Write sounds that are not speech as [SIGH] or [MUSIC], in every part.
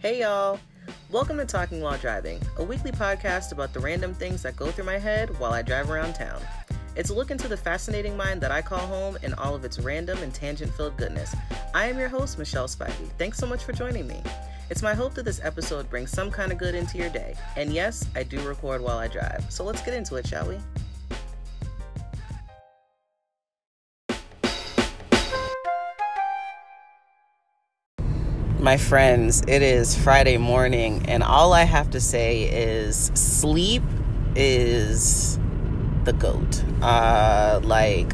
Hey y'all! Welcome to Talking While Driving, a weekly podcast about the random things that go through my head while I drive around town. It's a look into the fascinating mind that I call home and all of its random and tangent filled goodness. I am your host, Michelle Spivey. Thanks so much for joining me. It's my hope that this episode brings some kind of good into your day. And yes, I do record while I drive. So let's get into it, shall we? My friends, it is Friday morning, and all I have to say is sleep is the goat. Uh, like,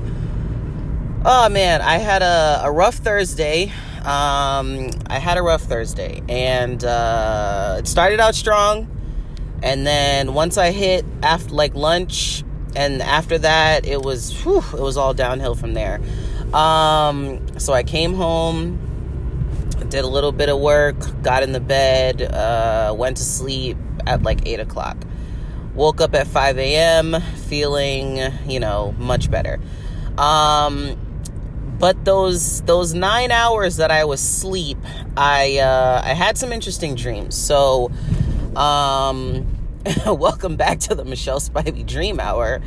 oh man, I had a, a rough Thursday. Um, I had a rough Thursday, and uh, it started out strong, and then once I hit after like lunch, and after that, it was whew, it was all downhill from there. Um, so I came home did a little bit of work, got in the bed, uh, went to sleep at like 8 o'clock. Woke up at 5 a.m. feeling, you know, much better. Um, but those those nine hours that I was asleep, I uh, I had some interesting dreams. So, um, [LAUGHS] welcome back to the Michelle Spivey Dream Hour.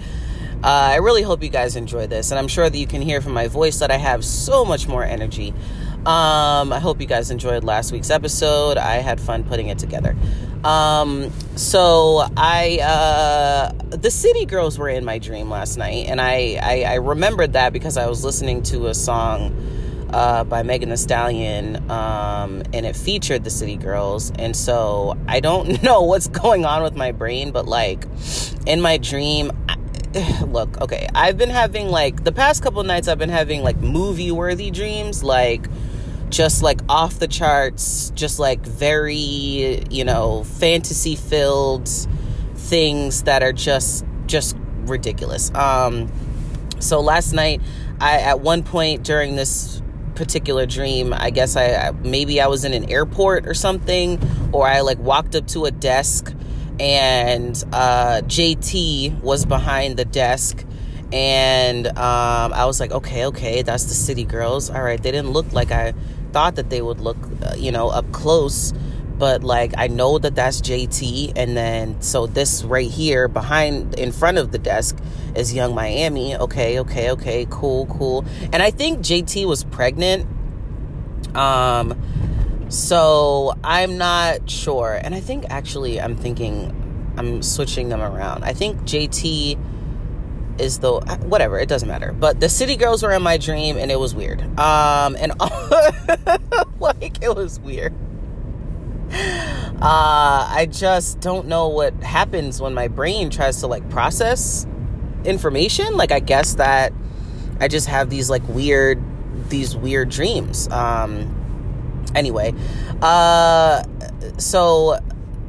Uh, I really hope you guys enjoy this, and I'm sure that you can hear from my voice that I have so much more energy. Um, I hope you guys enjoyed last week's episode. I had fun putting it together. Um, so I, uh, the City Girls were in my dream last night, and I, I, I remembered that because I was listening to a song, uh, by Megan Thee Stallion, um, and it featured the City Girls, and so I don't [LAUGHS] know what's going on with my brain, but like, in my dream, [SIGHS] look, okay, I've been having like, the past couple nights I've been having like movie-worthy dreams, like, just like off the charts, just like very, you know, fantasy filled things that are just just ridiculous. Um so last night I at one point during this particular dream, I guess I maybe I was in an airport or something or I like walked up to a desk and uh JT was behind the desk and um, I was like, okay, okay, that's the city girls. All right, they didn't look like I thought that they would look, uh, you know, up close. But like, I know that that's JT. And then, so this right here behind, in front of the desk is Yung Miami. Okay, okay, okay, cool, cool. And I think JT was pregnant. Um, so I'm not sure. And I think actually, I'm thinking, I'm switching them around. I think JT is the whatever it doesn't matter. But the city girls were in my dream and it was weird. Um and [LAUGHS] like it was weird. Uh i just don't know what happens when my brain tries to like process information. Like i guess that i just have these like weird these weird dreams. Um anyway uh so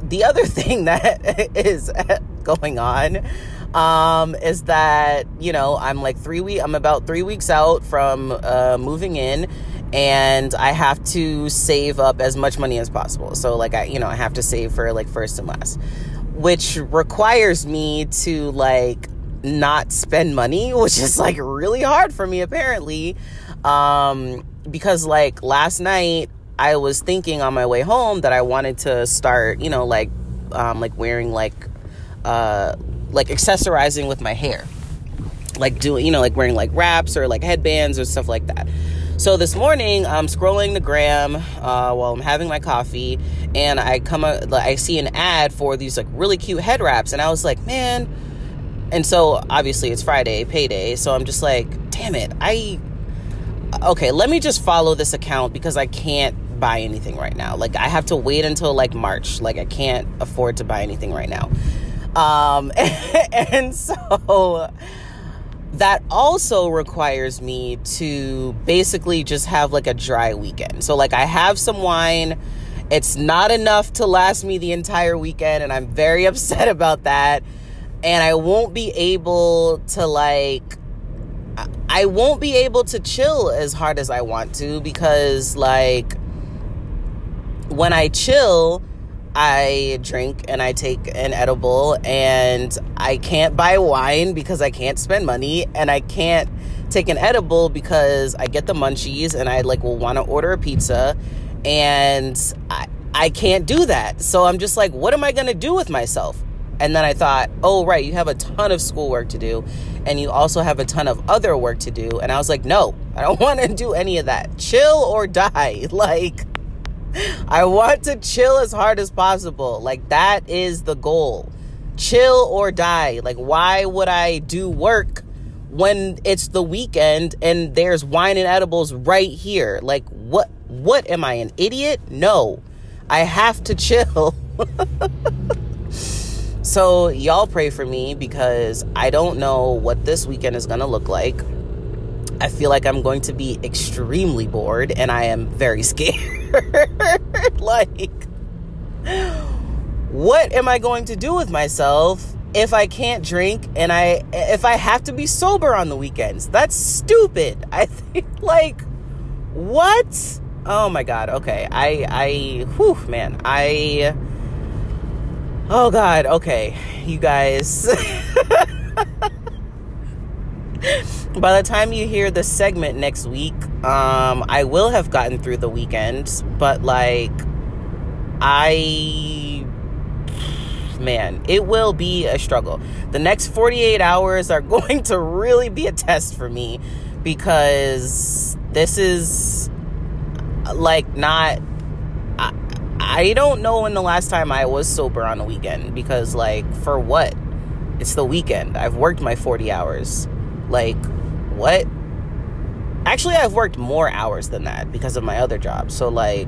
the other [LAUGHS] thing that is [LAUGHS] going on um, is that you know I'm like three week I'm about three weeks out from uh, moving in, and I have to save up as much money as possible. So like I you know I have to save for like first and last, which requires me to like not spend money, [LAUGHS] which is like really hard for me apparently, um, because like last night I was thinking on my way home that I wanted to start you know like um, like wearing like uh like accessorizing with my hair. Like doing you know like wearing like wraps or like headbands or stuff like that. So this morning i'm scrolling the gram uh, while i'm having my coffee and i come i see an ad for these like really cute head wraps and i was like man. And so obviously it's friday payday so i'm just like damn it i okay let me just follow this account because i can't buy anything right now like i have to wait until like march like i can't afford to buy anything right now um, [LAUGHS] and so that also requires me to basically just have like a dry weekend. So, like, I have some wine. It's not enough to last me the entire weekend, and I'm very [LAUGHS] upset about that. And I won't be able to, like, I won't be able to chill as hard as I want to because, like, when I chill, I drink and I take an edible and I can't buy wine because I can't spend money and I can't take an edible because I get the munchies and I like will want to order a pizza and I I can't do that. So I'm just like, what am I going to do with myself? And then I thought, oh, right, you have a ton of schoolwork to do. And you also have a ton of other work to do. And I was like, no, I don't [LAUGHS] want to do any of that. Chill or die. [LAUGHS] Like, [LAUGHS] I want to chill as hard as possible. Like, that is the goal. Chill or die. Like, why would I do work when it's the weekend and there's wine and edibles right here? Like, what? What am I, an idiot? No. I have to chill. [LAUGHS] so, y'all pray for me because I don't know what this weekend is going to look like. I feel like I'm going to be extremely bored and I am very [LAUGHS] scared. like, what am I going to do with myself if I can't drink and I if I have to be sober on the weekends? That's stupid. [LAUGHS] I think like what? Oh my god. Okay. I I whew man. I Oh god. Okay. You guys. [LAUGHS] [LAUGHS] By the time you hear the segment next week, um I will have gotten through the weekend, but like I man, it will be a struggle. The next 48 hours are [LAUGHS] going to really be a test for me because this is like not I, I don't know when the last time I was sober on a weekend because like for what? It's the weekend. I've worked my 40 hours. Like what? Actually, I've worked more hours than that because of my other job. So like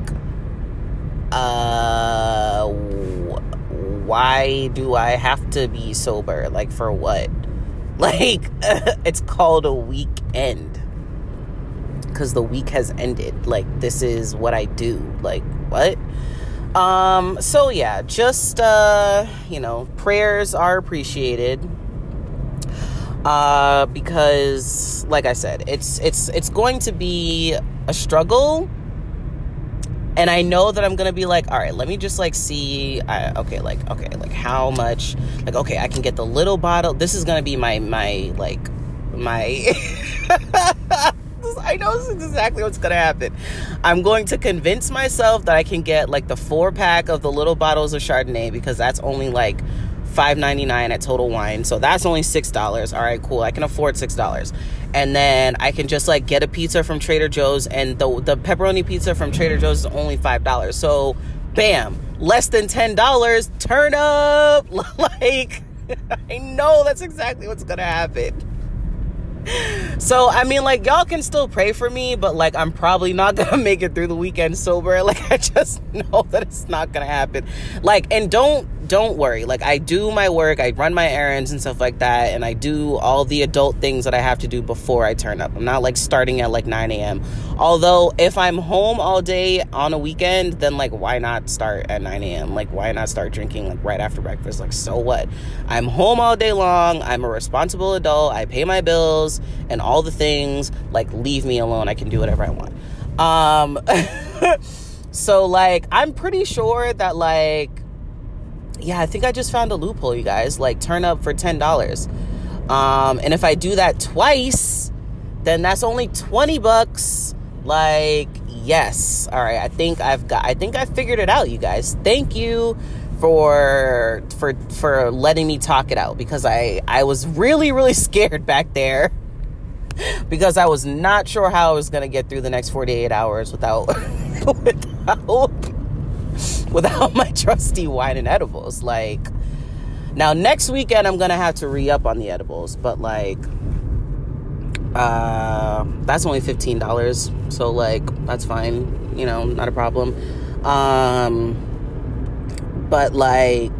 uh why do I have to be sober? Like for what? [LAUGHS] Like [LAUGHS] it's called a weekend because the week has ended. Like, this is what I do. Like, what? Um, so yeah, just uh, you know, prayers are appreciated. Uh, because like I said, it's it's it's going to be a struggle. And I know that I'm gonna be like, all right, let me just like see, uh, okay, like, okay, like how much, like, okay, I can get the little bottle. This is gonna be my my like my [LAUGHS] I know this is exactly what's gonna happen. I'm going to convince myself that I can get like the four pack of the little bottles of Chardonnay because that's only like $5.99 at Total Wine. So that's only $6. All right, cool. I can afford $6. And then I can just like get a pizza from Trader Joe's and the the pepperoni pizza from Trader Joe's is only $5. So bam, less than $10. Turn up. [LAUGHS] like I know that's exactly what's going to happen so I mean, like y'all can still pray for me, but like I'm probably not [LAUGHS] gonna make it through the weekend sober. [LAUGHS] Like I just know that it's not gonna happen. Like, and don't don't worry. Like I do my work, I run my errands and stuff like that, and I do all the adult things that I have to do before I turn up. I'm not like starting at like 9 a.m. Although if I'm home all day on a weekend, then like why not start at 9 a.m. Like why not start drinking like right after breakfast? Like so what? I'm home all day long. I'm a responsible adult. I pay my bills and all the things. Like leave me alone. I can do whatever I want. Um [LAUGHS] so like I'm pretty sure that like yeah, I think I just found a loophole, you guys. Like, turn up for $10. Um, and if I do that twice, then that's only 20 bucks. Like, yes. All right. I think I've got, I think I figured it out, you guys. Thank you for, for, for letting me talk it out because I, I was really, really [LAUGHS] scared back there [LAUGHS] because I was not sure how I was going to get through the next 48 hours without, [LAUGHS] without [LAUGHS] without my trusty wine and edibles. Like, now next weekend I'm gonna have to re up on the edibles, but like, uh, that's only fifteen dollars. So like, that's fine. You know, not a problem. Um, but like,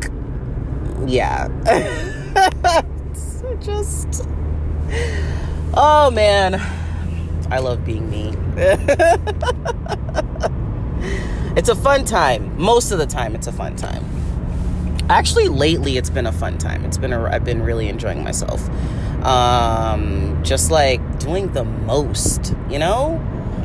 yeah, [LAUGHS] just. Oh man, I love being me. [LAUGHS] It's a fun time. Most of the time, it's a fun time. Actually, lately, it's been a fun time. It's been a, I've been really enjoying myself. Um, just like doing the most, you know?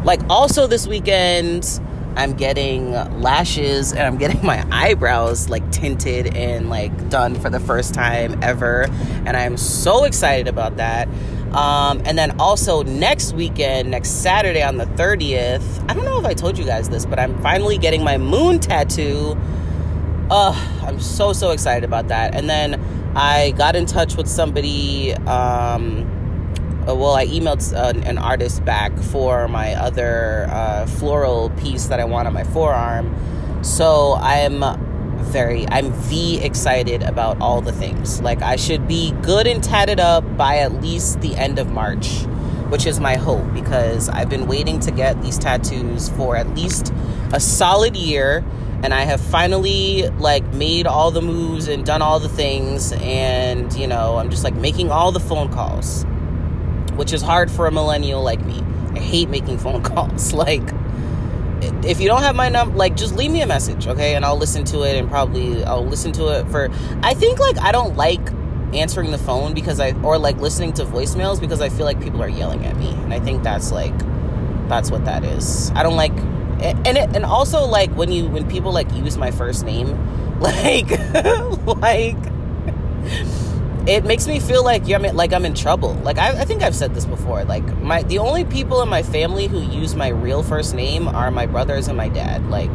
Like, also this weekend, I'm getting lashes and I'm getting [LAUGHS] my eyebrows like tinted and like done for the first time ever. And I'm so excited about that. Um, and then also next weekend, next Saturday on the 30th, I don't know if I told you guys this, but I'm finally getting my moon tattoo. Uh, I'm so, so excited about that. And then I got in touch with somebody. Um, uh, well, I emailed uh, an artist back for my other uh, floral piece that I want on my forearm. So I'm very, I'm V excited about all the things. Like, I should be good and tatted up by at least the end of March, which is my hope because I've been waiting to get these tattoos for at least a solid year. And I have finally like made all the moves and done all the things, and you know, I'm just like making all the phone calls which is hard for a millennial like me. I hate making phone [LAUGHS] calls. Like, if you don't have my number, like, just leave me a message, okay? And I'll listen to it and probably I'll listen to it for. I think, like, I don't like answering the phone because I, or like listening to voicemails because I feel like people are yelling at me. And I think that's like, that's what that is. I don't like, and it, and also like when you, when people like use my first name, [LAUGHS] like, like, it makes me feel like you're like I'm in trouble. Like I, I, think I've said this before. Like my the only people in my family who use my real first name are my brothers and my dad. Like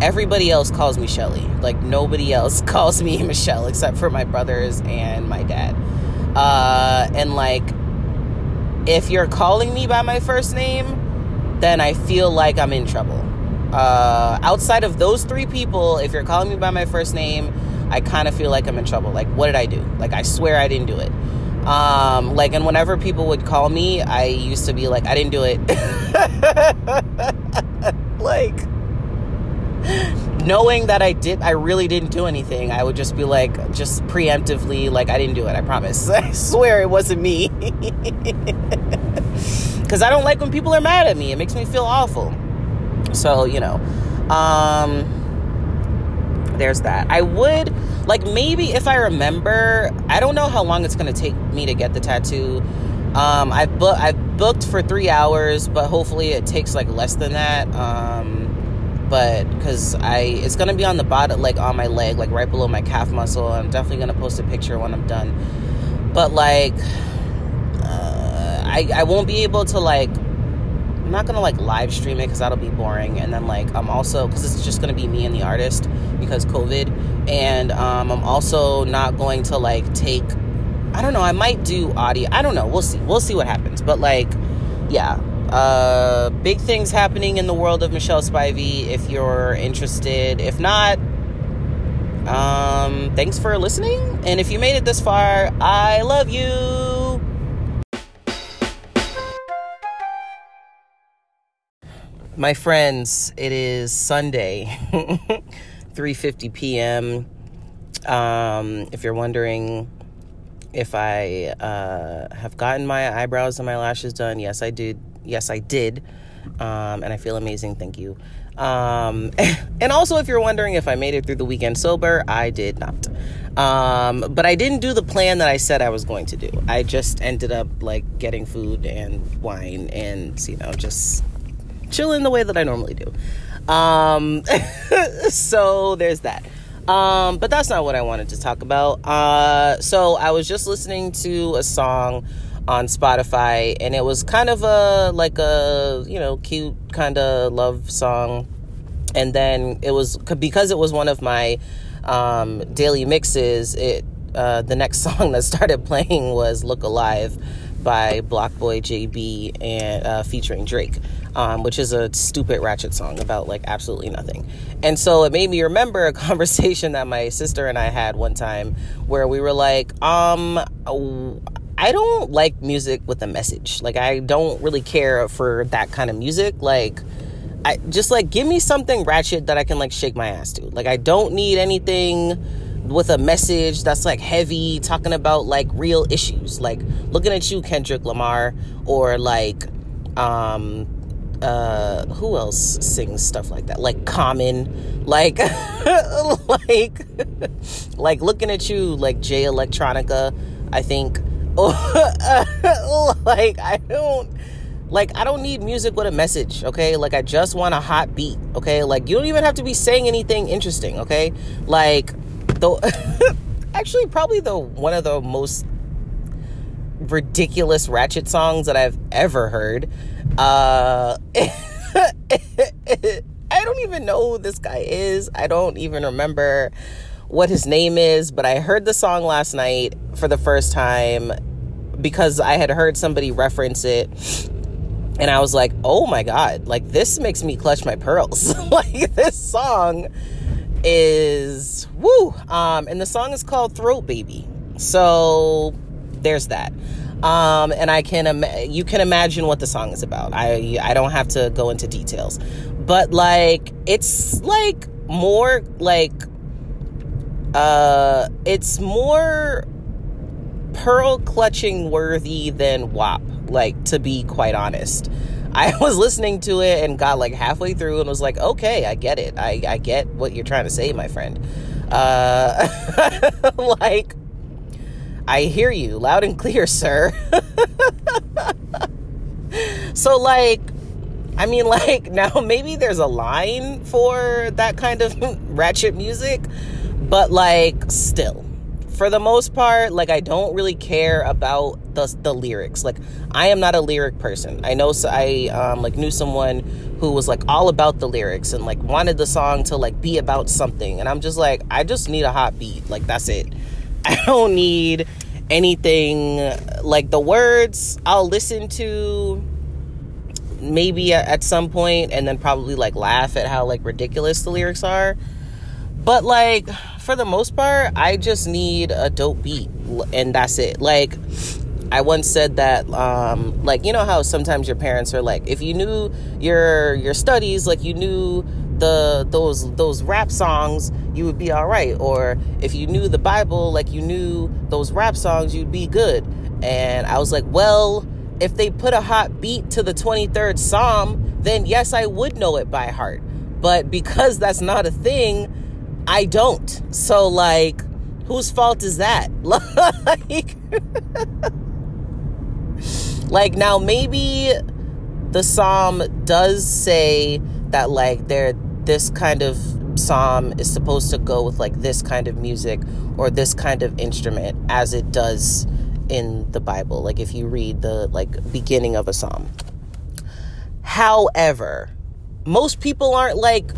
everybody else calls me Shelly. Like nobody else [LAUGHS] calls me [LAUGHS] Michelle except for my brothers and my dad. Uh, and like if you're calling me by my first name, then I feel like I'm in trouble. Uh, outside of those three people, if you're calling me by my first name I kind of feel like I'm in trouble. Like, what did I do? Like, I swear I didn't do it. Um, like, and whenever people would call me, I used to be like, I didn't do it. [LAUGHS] like, knowing that I did, I really didn't do anything, I would just be like, just preemptively, like, I didn't do it. I promise. [LAUGHS] I swear it wasn't me. [LAUGHS] Because I don't like when people are mad at me. It makes me feel awful. So, you know. Um, there's that. I would like maybe if I remember, I don't know how long it's gonna take me to get the tattoo. Um, I book I booked for three hours, but hopefully it takes like less than that. Um, but because I it's gonna be on the bottom, like on my leg, like right below my calf muscle. I'm definitely gonna post a picture when I'm done. But like, uh, I I won't be able to like not gonna like live stream it because that'll be boring. And then like I'm also because it's just gonna be me and the artist because COVID. And um, I'm also not going to like take. I don't know. I might do audio. I don't know. We'll see. We'll see what happens. But like, yeah. Uh, big things happening in the world of Michelle Spivey. If you're interested, if not, um, thanks for listening. And if you made it this far, I love you. My friends it is sunday [LAUGHS] 3:50 p.m. Um, if you're wondering if I uh, have gotten my eyebrows and my lashes done, yes, I did. Yes, I did, um, and I feel amazing. Thank you. Um, [LAUGHS] and also, if you're wondering if I made it through the weekend sober, I did not. Um, but I didn't do the plan that I said I was going to do. I just ended up like getting food and wine and you know just chilling the way that I normally do. Um, [LAUGHS] so there's that. Um, but that's not what I wanted to talk about. Uh, so I was just listening to a song on Spotify, and it was kind of a like a you know cute kind of love song. And then it was because it was one of my um, daily mixes. It uh, the next [LAUGHS] song that started playing was "Look Alive" by BlocBoy JB and uh, featuring Drake um, which is a stupid ratchet song about like absolutely nothing. And so it made me remember a [LAUGHS] conversation that my sister and I had one time where we were like, um, I don't like music with a message. Like I don't really care for that kind of music. Like I just like give me something ratchet that I can like shake my ass to. Like I don't need anything with a message that's like heavy talking about like real issues like looking at you Kendrick Lamar or like um uh who else sings stuff like that? Like common. Like [LAUGHS] like like looking at you like jay electronica i think. [LAUGHS] Like i don't like i don't need music with a message okay? Like i just want a hot beat okay? Like you don't even have to be saying anything interesting okay? Like the [LAUGHS] actually probably the one of the most ridiculous ratchet songs that I've ever heard. Uh, [LAUGHS] I don't even know who this guy is. I don't even remember what his name is, but I heard the song last night for the first time because I had heard somebody reference it and I was like, "Oh my god, like this makes me clutch my pearls." [LAUGHS] like this song is woo. Um and the song is called Throat Baby. So there's that. Um, and I can Im- you can imagine what the song is about. I I don't have to go into details, but like it's like more like uh, it's more pearl clutching worthy than WAP. Like to be quite honest. I [LAUGHS] was listening to it and got like halfway through and was like, okay, I get it. I, I get what you're trying to say, my friend. Uh, [LAUGHS] like, I hear you loud and clear, sir. so, like, I mean, like, [LAUGHS] now maybe there's a line for that kind of [LAUGHS] ratchet music, but like, still. For the most part, like I don't really care about the the lyrics. Like I am not a lyric person. I know so I um, like knew someone who was like all about the lyrics and like wanted the song to like be about something, and I'm just like I just need a hot beat. Like that's it. I don't need anything like the words I'll listen to maybe at, some point and then probably like laugh at how like ridiculous the lyrics are. But like for the most part, I just need a dope beat and that's it. Like I once said that um like you know how sometimes your parents are like if you knew your your studies like you knew the those those rap songs you would be all right. Or if you knew the bible like you knew those rap songs you'd be good. And i was like well if they put a hot beat to the 23rd psalm then yes i would know it by heart. But because that's not a thing i don't. So like whose fault is that? [LAUGHS] Like like now maybe the psalm does say that like there this kind of psalm is supposed to go with like this kind of music or this kind of instrument as it does in the Bible. Like if you read the like beginning of a psalm. However, most people aren't like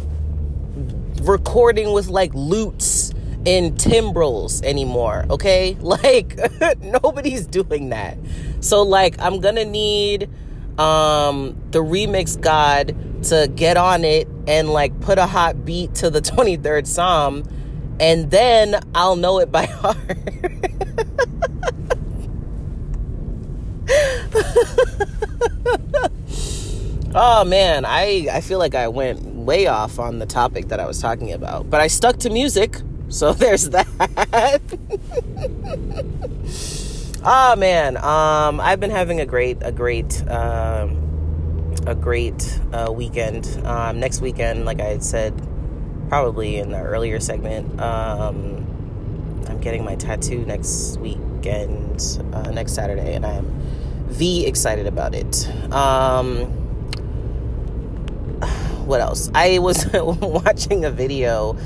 recording with like lutes and timbrels anymore, okay? [LAUGHS] Like [LAUGHS] nobody's doing that. So like I'm going to need um the remix god to get on it and like put a hot beat to the [LAUGHS] 23rd Psalm, and then I'll know it by [LAUGHS] heart. oh man, I, I feel like I went way off on the topic that I was talking about, but I stuck to music, so [LAUGHS] there's that. oh man, um, I've been having a great, a great, um, a great uh, weekend. Um, next weekend, like I said, probably in the earlier segment, um, I'm getting my tattoo next weekend, uh, next Saturday, and I am v excited about it. Um, [SIGHS] what else? I was [LAUGHS] watching a video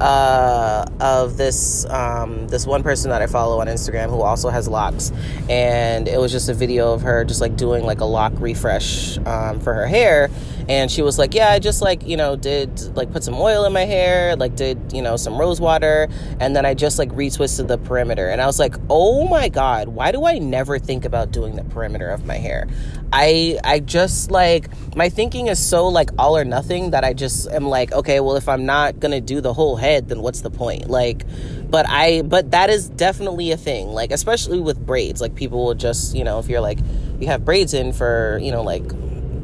uh, of this um, this one person that I follow on Instagram who also has locks, and it was just a video of her just like doing like a lock refresh um, for her hair, and she was like, "Yeah, I just like you know did like put some oil in my hair, like did you know some rose water, and then I just like retwisted the perimeter." And I was like, "Oh my god, why do I never think about doing the perimeter of my hair?" I I just like my thinking is so like all or nothing that I just am like, okay, well if I'm not gonna do the whole head, then what's the point? Like, but I but that is definitely a thing. Like especially with braids, like people will just you know if you're like you have braids in for you know like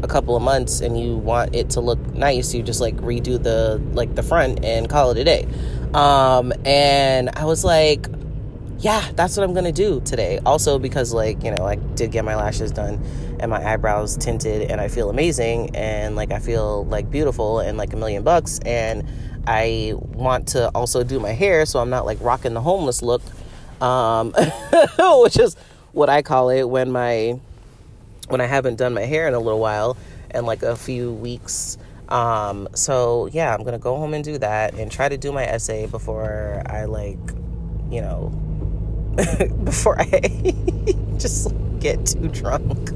a couple of months and you want it to look nice, you just like redo the like the front and call it a day. Um, and I was like, yeah, that's what I'm gonna do today. Also because like you know I did get my lashes done and my eyebrows tinted and I feel amazing and like I feel like beautiful and like a million bucks and I want to also do my hair so I'm not like rocking the homeless look um, [LAUGHS] which is what I call it when my when I haven't done my hair in a little while and like a few weeks um, so yeah I'm gonna go home and do that and try to do my essay before I like you know [LAUGHS] before I [LAUGHS] just get too drunk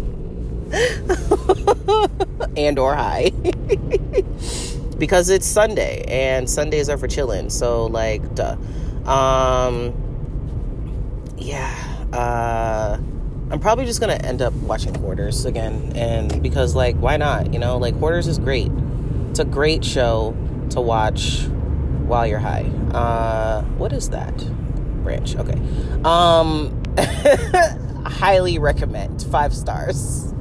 [LAUGHS] and or high because it's Sunday and Sundays are for chilling. So like, duh. Um, yeah. Uh, I'm probably just gonna end up watching Hoarders again, and because like, why not? You know, like Hoarders is great. It's a great show to watch while you're high. Uh, what is that? Branch. Okay. Um, [LAUGHS] highly recommend. Five stars.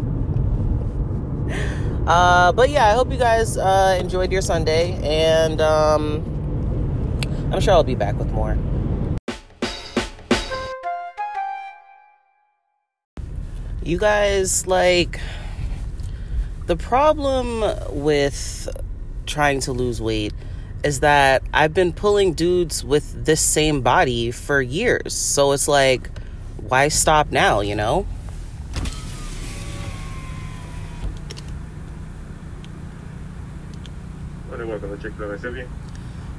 Uh, but yeah, I hope you guys uh, enjoyed your Sunday, and um, I'm sure I'll be back with more. You guys, like, the problem with trying to lose weight is that I've been pulling dudes with this same body for years. So it's like, why stop now, you know?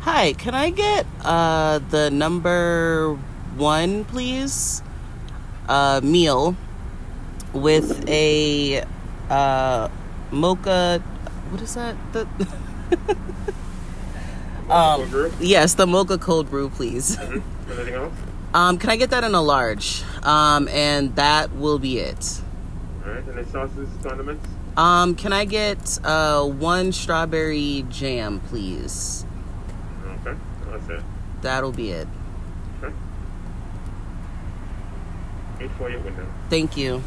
Hi, can I get uh, the number one, please? Uh, meal with a uh, mocha. What is that? The [LAUGHS] um, yes, the mocha cold brew, please. Mm-hmm. Anything else? Um, can I get that in a large? Um, and that will be it. All right. Any sauces, condiments? Um, can I get uh one strawberry jam, please? Okay, that's it. That'll be it. Okay. Eight four eight window. Thank you.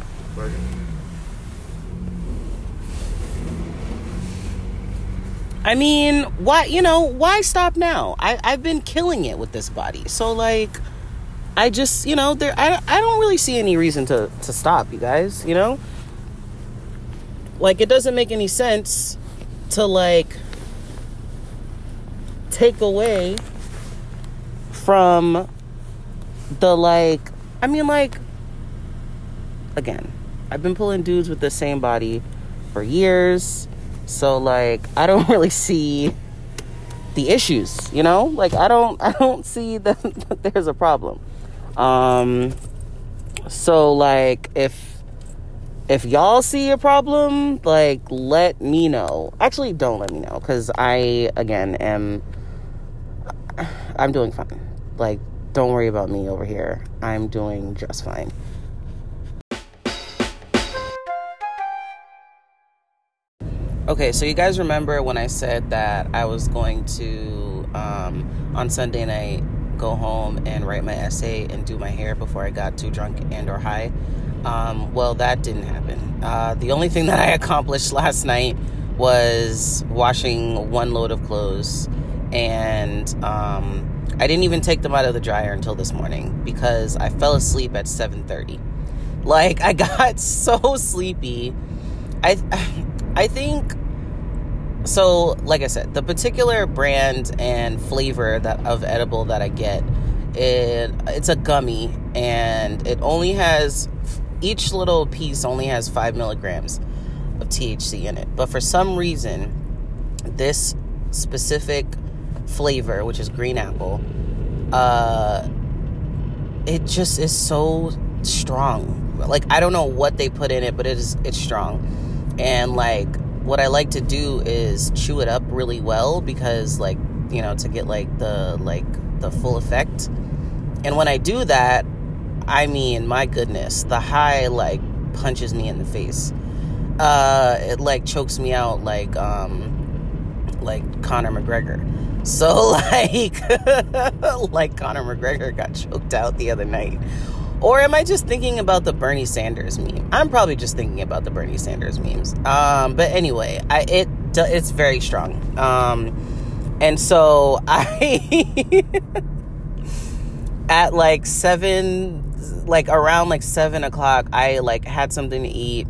I mean, why you know, why stop now? I, I've been killing it with this body. So like I just, you know, there I, I don't really see any reason to, to stop, you guys, you know? Like it doesn't make any sense to like take away from the like I mean like again, I've been pulling dudes with the same body for years. So like I don't [LAUGHS] really see the issues, you know? Like I don't [LAUGHS] I don't see that, [LAUGHS] that there's a problem. Um so like if if y'all see a problem, like let me know. Actually, don't let me know cuz I again am I'm doing fine. Like don't worry about me over here. I'm doing just fine. Okay, so you guys remember when I said that I was going to um, on Sunday night go home and write my essay and do my hair before I got too drunk and or high? Um, well, that didn't happen. Uh, the only thing that I [LAUGHS] accomplished last night was washing one load of clothes, and um, I didn't even take them out of the dryer until this morning because I fell asleep at 7:30. Like I [LAUGHS] got so sleepy. I I think so like I said, the particular brand and flavor that of edible that I get, it it's a gummy and it only has each little piece only has five milligrams of THC in it. But for some reason, this specific flavor, which is green apple, uh, it just is so strong. Like I don't know what they put in it, but it is it's strong and like what I like to do is chew it up really well because like you know to get like the like the full effect. And when I do that I mean my goodness the high like punches me in the face. Uh it like chokes me out like um like Conor McGregor. So [LAUGHS] like [LAUGHS] like Conor McGregor got choked out the other night or am I just thinking about the Bernie Sanders meme? I'm probably just thinking about the Bernie Sanders memes. Um, but anyway, I it it's very strong. Um, and so [LAUGHS] I at like seven, like around like seven o'clock, I like had something to eat,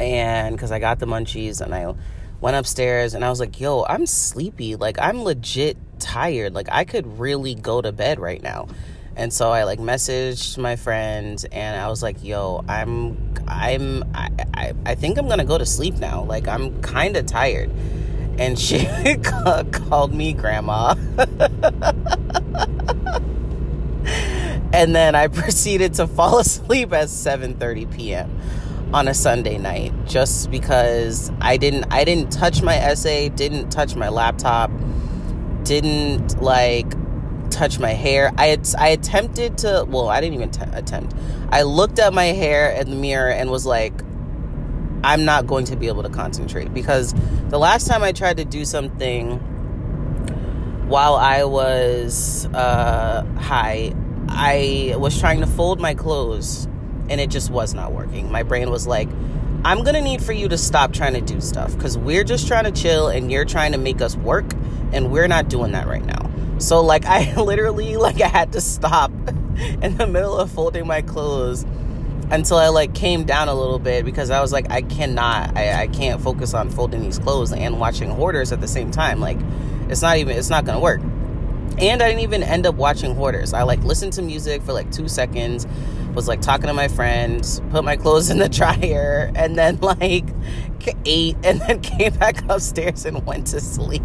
and because I got the munchies, and I went upstairs, and I was like, "Yo, I'm sleepy. Like I'm legit tired. Like I could really go to bed right now." And so I like messaged my friend and I was like, yo, I'm I'm I, I, I think I'm gonna go to sleep now. Like I'm kinda tired. And she [LAUGHS] called me grandma. and then I [LAUGHS] proceeded to fall [LAUGHS] asleep at 7:30 p.m. on a Sunday night just because I didn't I didn't touch my essay, didn't touch my laptop, didn't like touch my hair. I had I attempted to well, I didn't even t- attempt. I looked at my hair in the mirror and was like I'm not going to be able to concentrate because the last time I tried to do something while I was uh, high, I was trying to fold my clothes and it just was not working. My brain was like, I'm gonna need for you to stop trying to do stuff because we're just trying to chill and you're trying to make us work and we're not doing that right now. So like [LAUGHS] I literally like I had to stop [LAUGHS] in the middle of folding my clothes until I like came down a little bit because I was like I cannot I, I can't focus on folding these clothes and watching hoarders at the same time. Like it's not even it's not gonna work. And I didn't even end up watching hoarders. I like listened to music for like two seconds, was like talking to my friends, put my clothes [LAUGHS] in the dryer, and then like ate and then came back upstairs and went to sleep.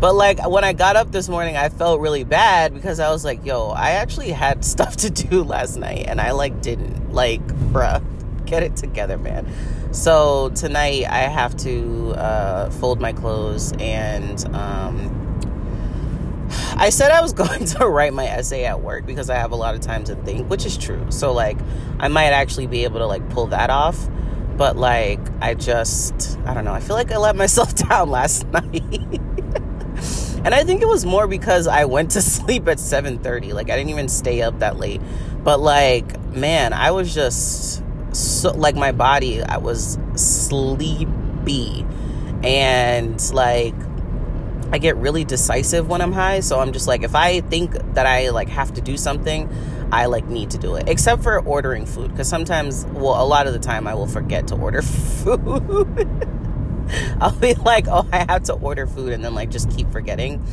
But like when I got up this morning, I felt really bad because I was like, yo, I actually had [LAUGHS] stuff to do last night and I like didn't. Like, bruh, get it together, man. So tonight I have to uh, fold my clothes and um, [SIGHS] I said I was [LAUGHS] going to write my essay at work because I have a lot of time to think, which is true. So like I might actually be able to like pull that off. But like I just I don't know. I feel like I let [LAUGHS] myself down last night. And I think it was more because I went to [LAUGHS] sleep at 7:30. Like I didn't even stay up that late. But like man, I was just so like my body I was sleepy and like I get really decisive when I'm high. So I'm just like, if I think that I like have to do something, I like need to do it. Except for ordering food, because sometimes, well, a lot of the time, I will forget to order [LAUGHS] food. [LAUGHS] I'll be like, oh, I have to order food, and then like just keep forgetting.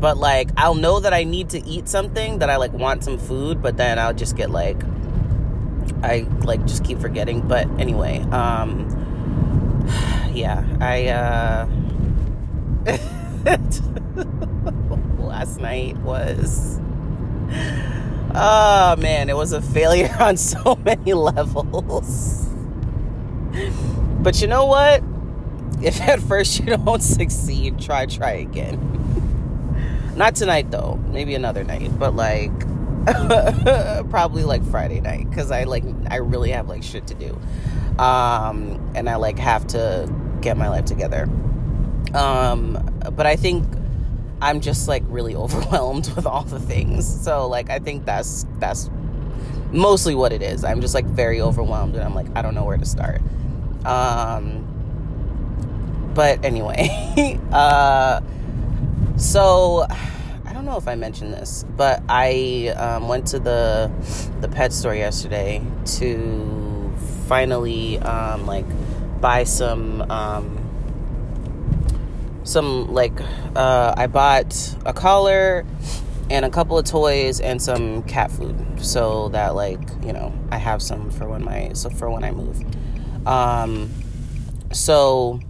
But like, I'll know that I need to eat something, that I like want some food, but then I'll just get like, I like just keep forgetting. But anyway, um, [SIGHS] yeah, I. uh [LAUGHS] last night was oh man it was a failure [LAUGHS] on so many levels but you know what if at first you don't [LAUGHS] succeed try try again not tonight though maybe another night but like [LAUGHS] probably like friday night because i like i really have like shit to do um and i like have to get my life together um but I think I'm just like really [LAUGHS] overwhelmed with all the things. So like I think that's that's mostly what it is. I'm just like very overwhelmed and I'm like I don't know where to start. Um but anyway, [LAUGHS] uh so I don't know if I mentioned this, but I um, went to the the pet store yesterday to finally um, like buy some um, some like uh, I bought a collar and a couple of toys and some cat food so that like you know I have some for when my so for when I move. Um, so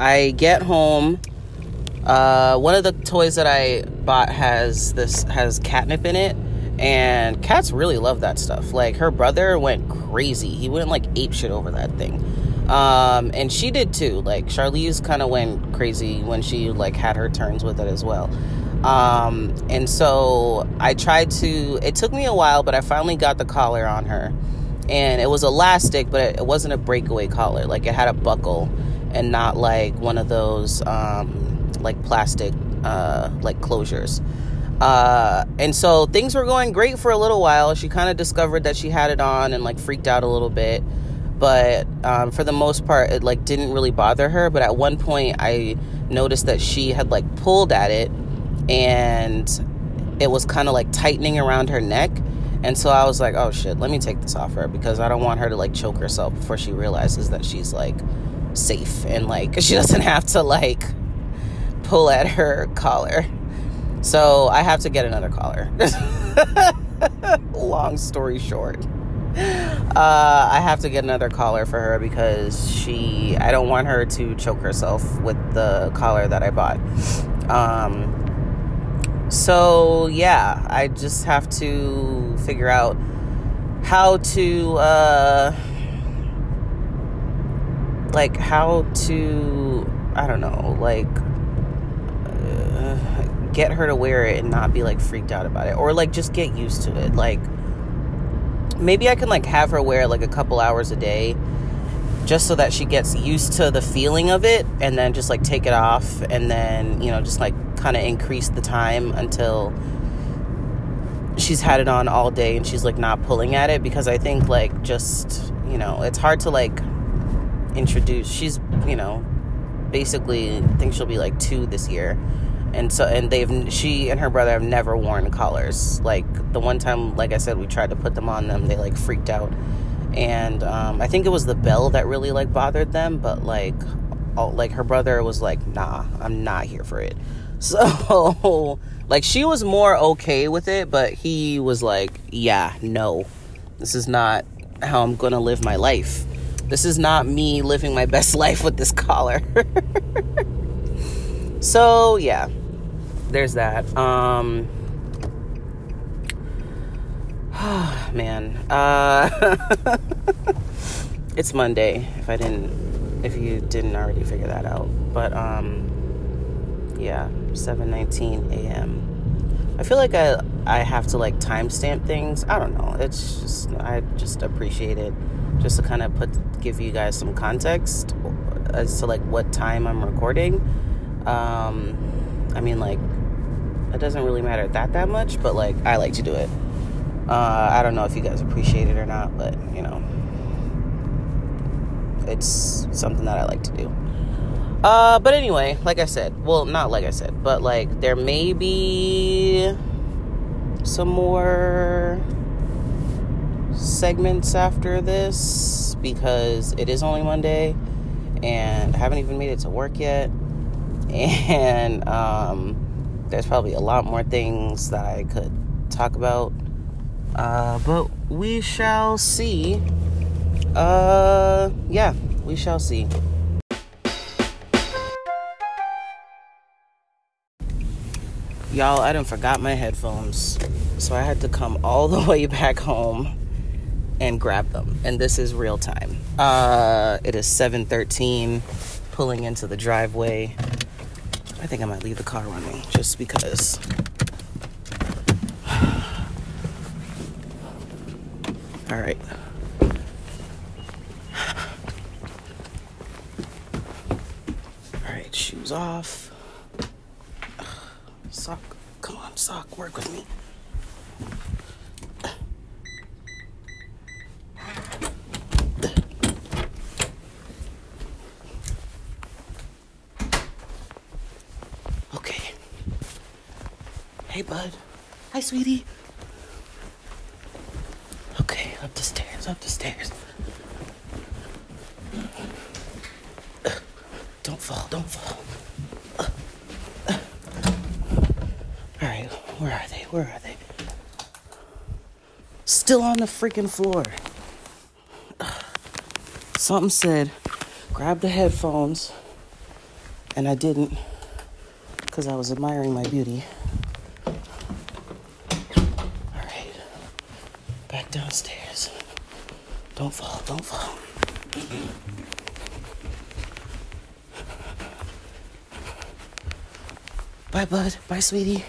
I get home. Uh, one of the toys that I bought has this has catnip in it, and cats really love that stuff. Like her brother went crazy. He went like ape shit over that thing. Um, and she did too. Like Charlize kind of went crazy when she like had her turns with it as well. Um, and so I tried to. It took me a while, but I finally got the collar on her, and it was elastic, but it wasn't a breakaway collar. Like it had a buckle, and not like one of those um, like plastic uh, like closures. Uh, and so things were going great for a little while. She kind of discovered that she had it on and like freaked out a little bit but um, for the most part it like didn't really bother her but at one point i noticed that she had like pulled at it and it was kind of like tightening around her neck and so i was like oh shit let me take this off her because i don't want her to like choke herself before she realizes that she's like safe and like [LAUGHS] she doesn't have to like pull at her collar. So i have to get another collar. [LAUGHS] Long story short. Uh, I have to get another collar for her because she, I don't want her to choke herself with the collar that I bought. Um, so yeah, I just have to figure out how to uh like how to I don't know, like uh, get her to wear it and not be like freaked out about it or like just get used to it. Like maybe I can like have her wear it like a couple hours a day just so that she gets used to the feeling of it and then just like take it off and then, you know, just like kind of increase the time until she's had it on all day and she's like not pulling at it because I think like just, you know, it's hard to like introduce. She's, you know, basically I think she'll be like 2 this year. And so and they've she and her brother have never worn collars. Like the one time like I said we tried to put them on them, they like freaked out. And um, I think it was the bell that really like bothered them, but like all, like her brother was like, "Nah, I'm not here for it." [LAUGHS] So, like, she was more okay with it, but he was like, yeah, no, this is not how I'm gonna live my life. This is not me living my best life with this collar. [LAUGHS] so, yeah, there's that. Um, Oh, [SIGHS] man, uh, [LAUGHS] it's Monday. If I didn't, if you didn't already figure that out, but um, yeah, 7:19 a.m. I feel like I I have to like timestamp things. I don't know. It's just I just appreciate it, just to kind of put give you guys some context as to like what time I'm recording. Um, I mean, like it doesn't really matter that that much, but like I like to do it. Uh, I don't know if you guys appreciate it or not, but you know, it's something that I like to do. Uh, but anyway, like I said, well, not like I said, but like there may be some more segments after this because it is only Monday and I haven't even made it to work yet. And um, there's probably a lot more things that I could talk about. Uh, but we shall see. Uh, yeah, we shall see. Y'all, I done forgot my headphones. So I had to come all the [LAUGHS] way back home and grab them. And this is real time. Uh it is 7:13 pulling into the driveway. I think I might leave the car running just because [SIGHS] All right. [SIGHS] All right, shoes off. [SIGHS] Sock, come on, sock, work with me. Okay. Hey, bud. Hi, sweetie. Okay, up the stairs, up the stairs. Don't fall, don't fall. All right, where are they? Where are they? Still on the freaking floor. Something said, grab the headphones, and I didn't because I was admiring my beauty. All right, back downstairs. Fall. Bye, bud. Bye, sweetie.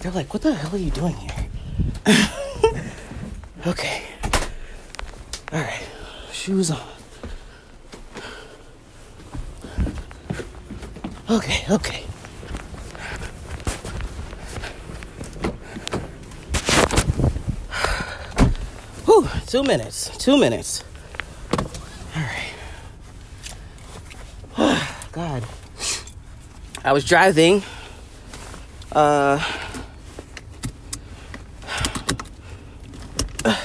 They're like, what the hell are you doing here? [LAUGHS] okay. All right. Shoes on. Okay, okay. Whew, two minutes. Two minutes. All right. [SIGHS] God. I was driving. Uh, [SIGHS]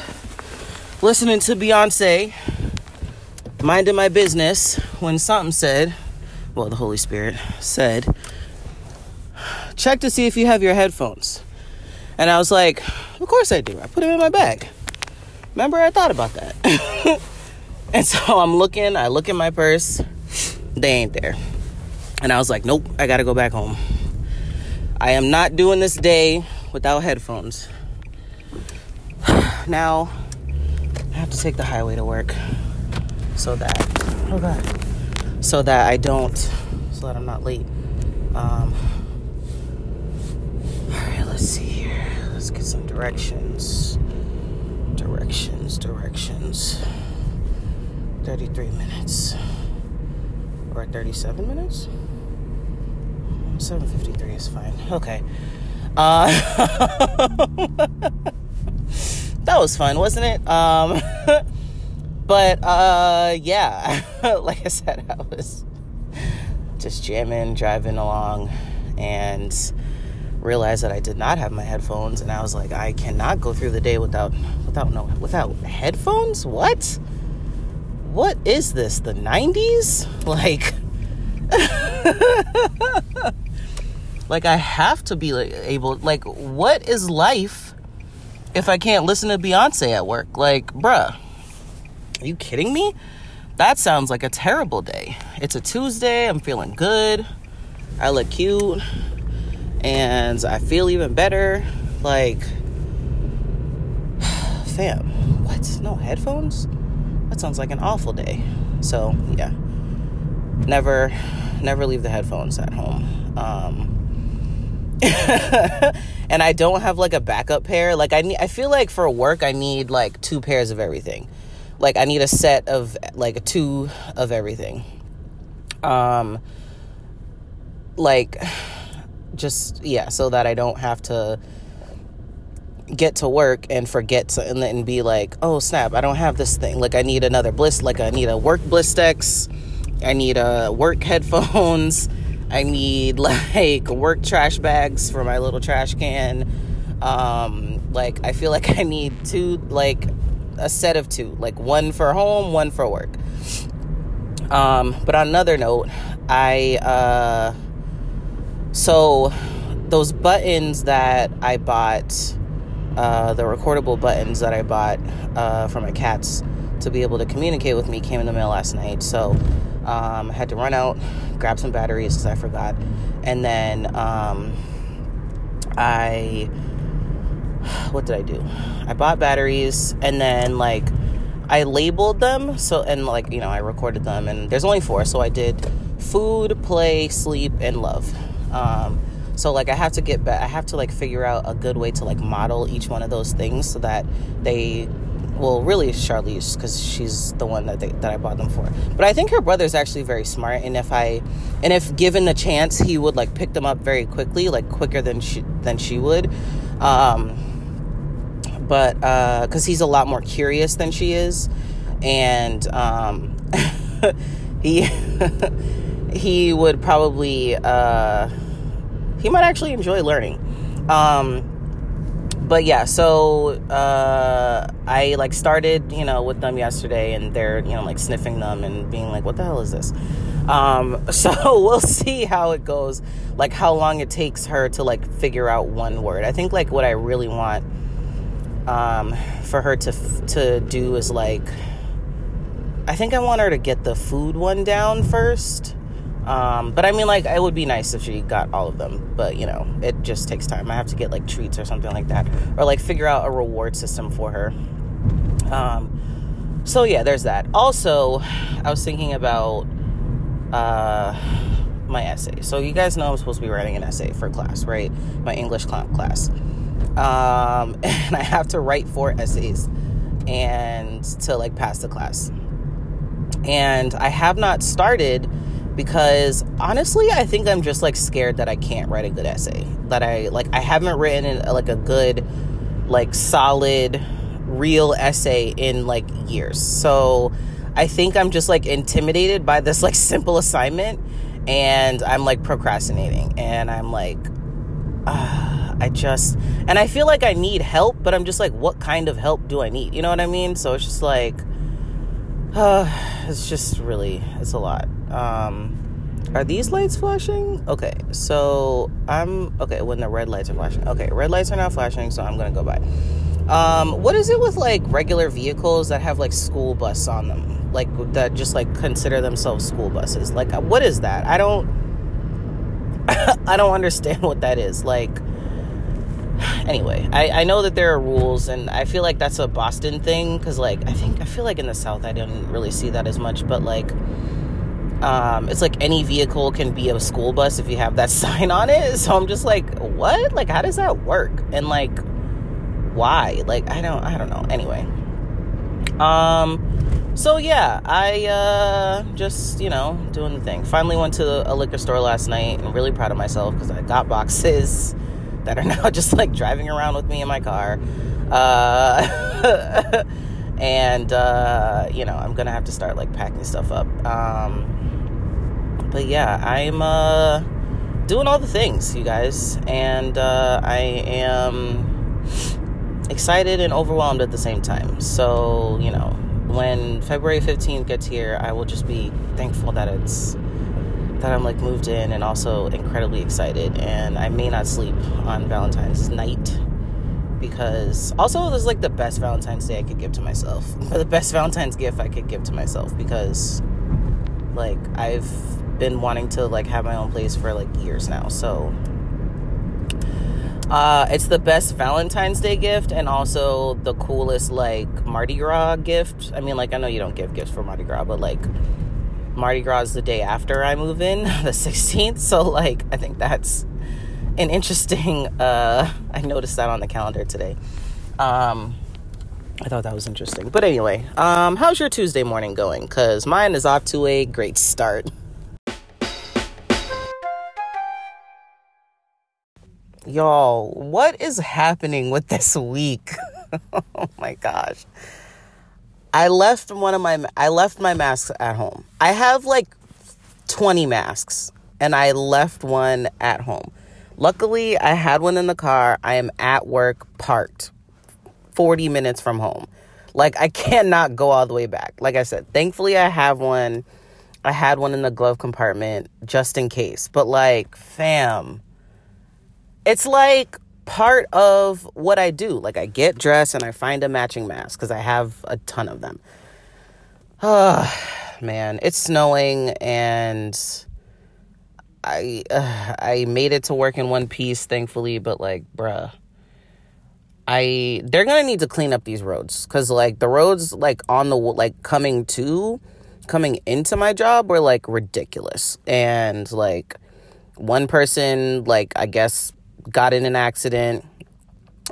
listening to Beyonce, minding my business, when something said, well, the Holy Spirit said, check to see if you have your headphones. And I was like, of course I do. I put them in my bag. Remember, I thought about that. [LAUGHS] and so I'm looking, I look in my purse, they ain't there. And I was like, nope, I gotta go back home. I am not doing this day without headphones. [SIGHS] now, I have to take the highway to work so that, oh God, so that I don't, so that I'm not late. Um, all right, let's see here. Let's get some directions. Directions, directions. 33 minutes. Or 37 minutes? 753 is fine. Okay. Uh, [LAUGHS] that was fun, wasn't it? Um, [LAUGHS] but uh, yeah, [LAUGHS] like I said, I was just jamming, driving along, and realized that I did not have my headphones, and I was like, I cannot go through the day without without no without headphones. What? What is this? The '90s? [LAUGHS] Like. [LAUGHS] like I have to be able like what is life if I can't listen to Beyonce at work? Like, bruh, are you kidding me? That sounds like a terrible day. It's a Tuesday, I'm feeling good. I look cute and I feel even better. Like [SIGHS] fam, what? No headphones? That sounds like an awful day. So, yeah. Never never leave the headphones at home. Um [LAUGHS] and I don't have like a backup pair. Like I need, I feel like for work I need like two pairs of everything. Like I need a set of like two of everything. Um like just yeah, so that I don't have to get to work and forget to and then be like, "Oh, snap, I don't have this thing." Like I need another bliss like I need a work Blistex. I need a work headphones. I need [LAUGHS] like work trash bags for my little trash can. Um, like I feel like [LAUGHS] I need two, like a set of two, like one for home, one for work. Um, but on another note, I uh, so those buttons that I bought, uh, the recordable buttons that I bought uh, for my cats to be able to communicate with me came in the mail last night. So um, I had to run out, grab some batteries because I forgot, and then um, I what did I do? I bought batteries and then like I labeled them so and like you know I recorded them and there's only four so I did food, play, sleep, and love. Um, so like I have to get back. I have to like figure out a good way to like model each one of those things so that they well, really Charlize because she's the one that they, that I bought them for. But I think her brother's actually very smart, and if I and if given the chance, he would like pick them up very quickly, like quicker than she than she would. Um, but because uh, he's a lot more curious than she is, and um, [LAUGHS] he [LAUGHS] he would probably uh, he might actually enjoy learning. Um, but yeah, so uh, I like started, you know, with them yesterday, and they're, you know, like sniffing them and being like, "What the hell is this?" Um, [LAUGHS] so we'll see how it goes, like how long it takes her to like figure out one word. I think like what I really want um, for her to to do is like, I think I want her to get the food one down first um, but I mean, like, it would be nice if she got all of them, but you know, it just takes time. I have to get like treats or something like that, or like figure out a reward system for her. Um, so yeah, there's that. Also, I was thinking about uh, my essay. So you guys know I'm supposed to be writing an essay for class, right? My English class, um, [LAUGHS] and I have to write four essays and to like pass the class. And I have not started because honestly i think i'm just like scared that i can't write a good essay. That i like i haven't written like a good like solid real essay in like years. So i think i'm just like intimidated by this like [LAUGHS] simple assignment and i'm like procrastinating and i'm like uh, i just and i feel like i need help but i'm just like what kind of help do i need? You know what i mean? So it's just like uh, [SIGHS] it's just really it's a lot um, are these lights flashing? Okay, so I'm okay when the red lights are flashing. Okay, red lights are not flashing, so I'm gonna go by. Um, what is it with like regular vehicles that have like school bus on them? Like that just like consider themselves school buses? Like what is that? I don't [LAUGHS] I don't understand what that is. Like, anyway, I, I know that there are rules, and I feel like that's a Boston thing because, like, I think I feel like in the South I didn't really see that as much, but like, um, it's like any vehicle can be a school bus if you have that [LAUGHS] sign on it. So I'm just like, what? Like, how does that work? And like, why? Like, I don't, I don't know. Anyway, um. So yeah, I uh, just you know doing the thing. Finally went to a liquor store last night and really proud of myself because I got boxes that are [LAUGHS] now just like driving around with me in my car. Uh, [LAUGHS] and uh, you know I'm gonna have to start like packing stuff up. Um, but yeah, I'm uh, doing all the things, you guys, and uh, I am excited and overwhelmed at the same time. So you know when February 15th gets here, I will just be thankful that it's that I'm like moved in and also incredibly excited. And I may not sleep on Valentine's night because also this is like the best Valentine's Day I could give to myself, [LAUGHS] the best Valentine's gift I could give to myself because like I've been wanting to like have my own place for like years now. So uh, it's the best Valentine's Day gift and also the coolest like Mardi Gras gift. I mean, like I know you don't give gifts for Mardi Gras, but like Mardi Gras the day after I move in, [LAUGHS] the 16th. So like I think that's an interesting. Uh, I noticed that on the calendar today. Um, I thought that was interesting. But anyway, um, how's your Tuesday morning going? Cause mine is off to a great start. Y'all, what is happening with this week? [LAUGHS] oh my gosh. I left one of my I left my masks at home. I have like 20 masks and I left one at home. Luckily, I had one in the car. I am at work parked 40 minutes from home. Like I [LAUGHS] cannot go all the way back. Like I said, thankfully I have one. I had one in the glove compartment just in case. But like, fam, it's like part of what I do. Like I get dressed and I find a matching mask because I have a ton of them. Oh, [SIGHS] man, it's snowing and I uh, [SIGHS] I made it to work in one piece thankfully, but like, bruh. I they're to need to clean up these roads cuz like the roads like on the like coming to coming into my job were like ridiculous. And like one person like I guess got in an accident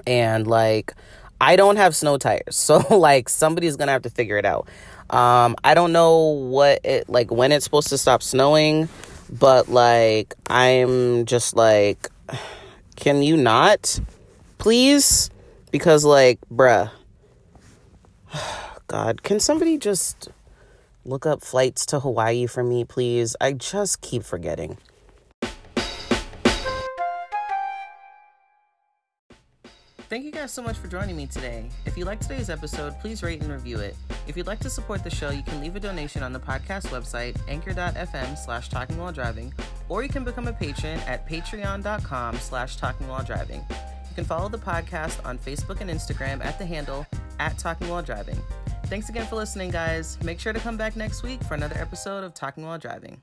and like I don't have snow tires. [LAUGHS] So like somebody's going to have to figure it out. Um I don't know what it like when it's supposed to stop snowing, but like I'm just like can you not please? Because like bruh [SIGHS] God, can somebody just look up flights to Hawaii for me, please? I just keep forgetting. Thank you guys so much for joining me today. If you liked today's episode, please rate and review it. If you'd like to support the show, you can leave a donation on the podcast website, anchor.fm slash talking while driving, or you can become a patron at patreon.com slash talking while driving. You can follow the podcast on Facebook and Instagram at the handle at talking while driving. Thanks again for listening, guys. Make sure to come back next week for another episode of Talking While Driving.